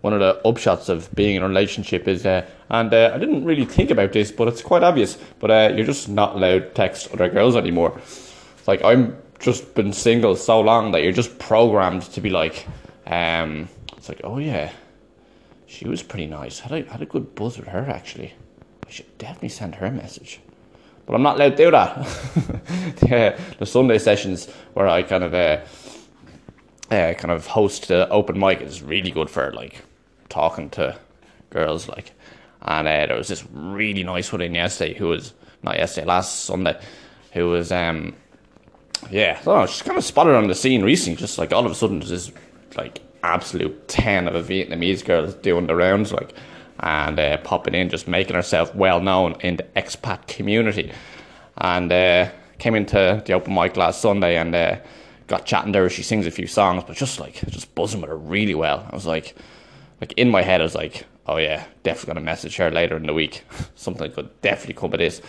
one of the upshots of being in a relationship is, uh, and uh, I didn't really think about this, but it's quite obvious. But uh, you're just not allowed to text other girls anymore. It's like I'm just been single so long that you're just programmed to be like, um, it's like, oh yeah, she was pretty nice. Had a had a good buzz with her actually. I should definitely send her a message. But I'm not allowed to do that. yeah, the Sunday sessions where I kind of uh, uh, kind of host the open mic is really good for like talking to girls like and uh, there was this really nice one in yesterday who was not yesterday last Sunday who was um yeah I she's kind of spotted on the scene recently just like all of a sudden there's this like absolute 10 of a Vietnamese girl doing the rounds like and uh, popping in just making herself well known in the expat community. And uh, came into the open mic last Sunday and uh, got chatting to her she sings a few songs but just like just buzzing with her really well. I was like like in my head, I was like, oh yeah, definitely gonna message her later in the week. Something could definitely come of this.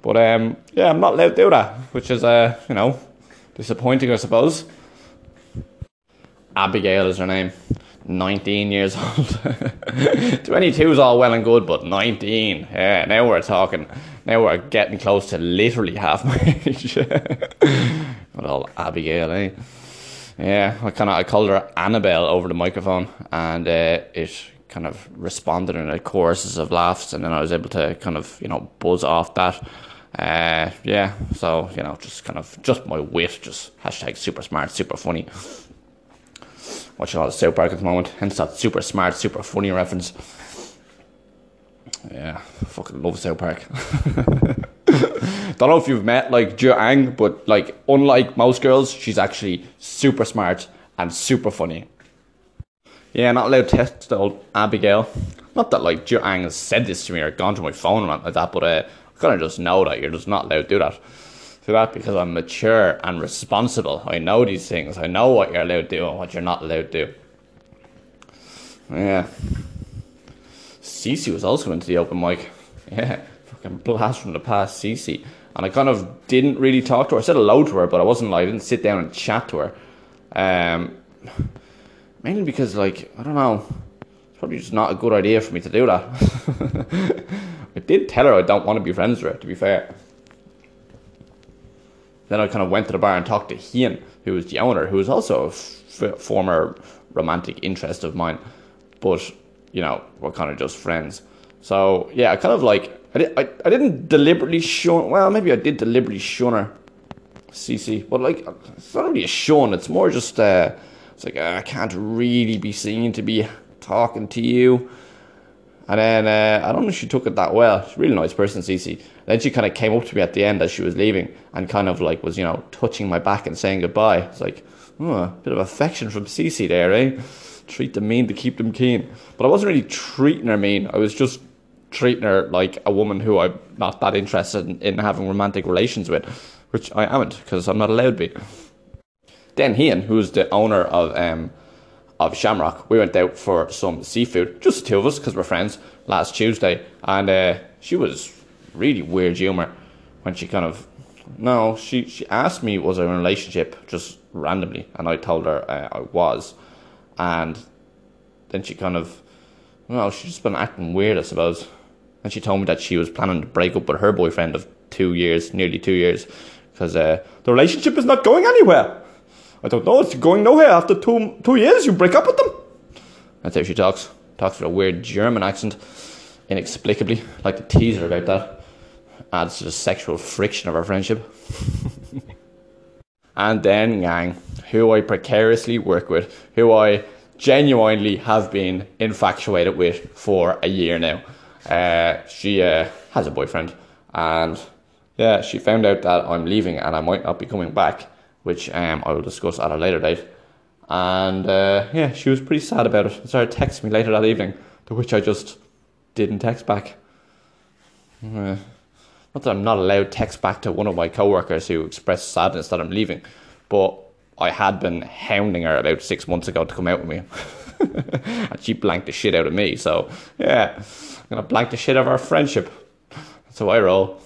But um, yeah, I'm not allowed to do that, which is uh, you know, disappointing, I suppose. Abigail is her name. 19 years old. 22 is all well and good, but 19. Yeah, now we're talking. Now we're getting close to literally half my age. Good old Abigail, eh? Yeah, I kind of I called her Annabelle over the microphone, and uh, it kind of responded in a choruses of laughs, and then I was able to kind of you know buzz off that. Uh, yeah, so you know, just kind of just my wit, just hashtag super smart, super funny. Watching all the South Park at the moment, hence that super smart, super funny reference. Yeah, fucking love South Park. Don't know if you've met like Ang, but like unlike most girls, she's actually super smart and super funny. Yeah, not allowed to test the old Abigail. Not that like Ang has said this to me or gone to my phone or like that, but uh, I kind of just know that you're just not allowed to do that. Do that because I'm mature and responsible. I know these things. I know what you're allowed to do and what you're not allowed to do. Yeah. Cece was also into the open mic. Yeah, fucking blast from the past, Cece and I kind of didn't really talk to her. I said hello to her, but I wasn't like I didn't sit down and chat to her. Um, mainly because like I don't know, it's probably just not a good idea for me to do that. I did tell her I don't want to be friends with her. To be fair. Then I kind of went to the bar and talked to Ian, who was the owner, who was also a f- former romantic interest of mine, but you know we're kind of just friends. So yeah, I kind of like I, I, I didn't deliberately shun. Well, maybe I did deliberately shun her, CC. But like, it's not really a shun. It's more just uh, it's like uh, I can't really be seen to be talking to you. And then uh, I don't know if she took it that well. She's a really nice person, CC. Then she kind of came up to me at the end as she was leaving and kind of like was you know touching my back and saying goodbye. It's like oh, a bit of affection from CC there, eh? Treat them mean to keep them keen. But I wasn't really treating her mean. I was just treating her like a woman who I'm not that interested in, in having romantic relations with, which I haven't because I'm not allowed to be. Then Ian, who's the owner of um, of Shamrock, we went out for some seafood, just the two of us because we're friends, last Tuesday, and uh, she was really weird humour when she kind of no, she she asked me was I in a relationship just randomly, and I told her uh, I was, and then she kind of well, she's just been acting weird, I suppose and she told me that she was planning to break up with her boyfriend of two years, nearly two years, because uh, the relationship is not going anywhere. I don't know, it's going nowhere. After two two years, you break up with them. That's how she talks. Talks with a weird German accent, inexplicably. Like to tease her about that. Adds to the sexual friction of our friendship. and then Yang, who I precariously work with, who I genuinely have been infatuated with for a year now. Uh, she uh, has a boyfriend, and yeah, she found out that I'm leaving and I might not be coming back, which um, I will discuss at a later date. And uh, yeah, she was pretty sad about it. Started texting me later that evening, to which I just didn't text back. Uh, not that I'm not allowed text back to one of my coworkers who expressed sadness that I'm leaving, but I had been hounding her about six months ago to come out with me. and she blanked the shit out of me. So yeah, I'm gonna blank the shit out of our friendship. That's how I roll.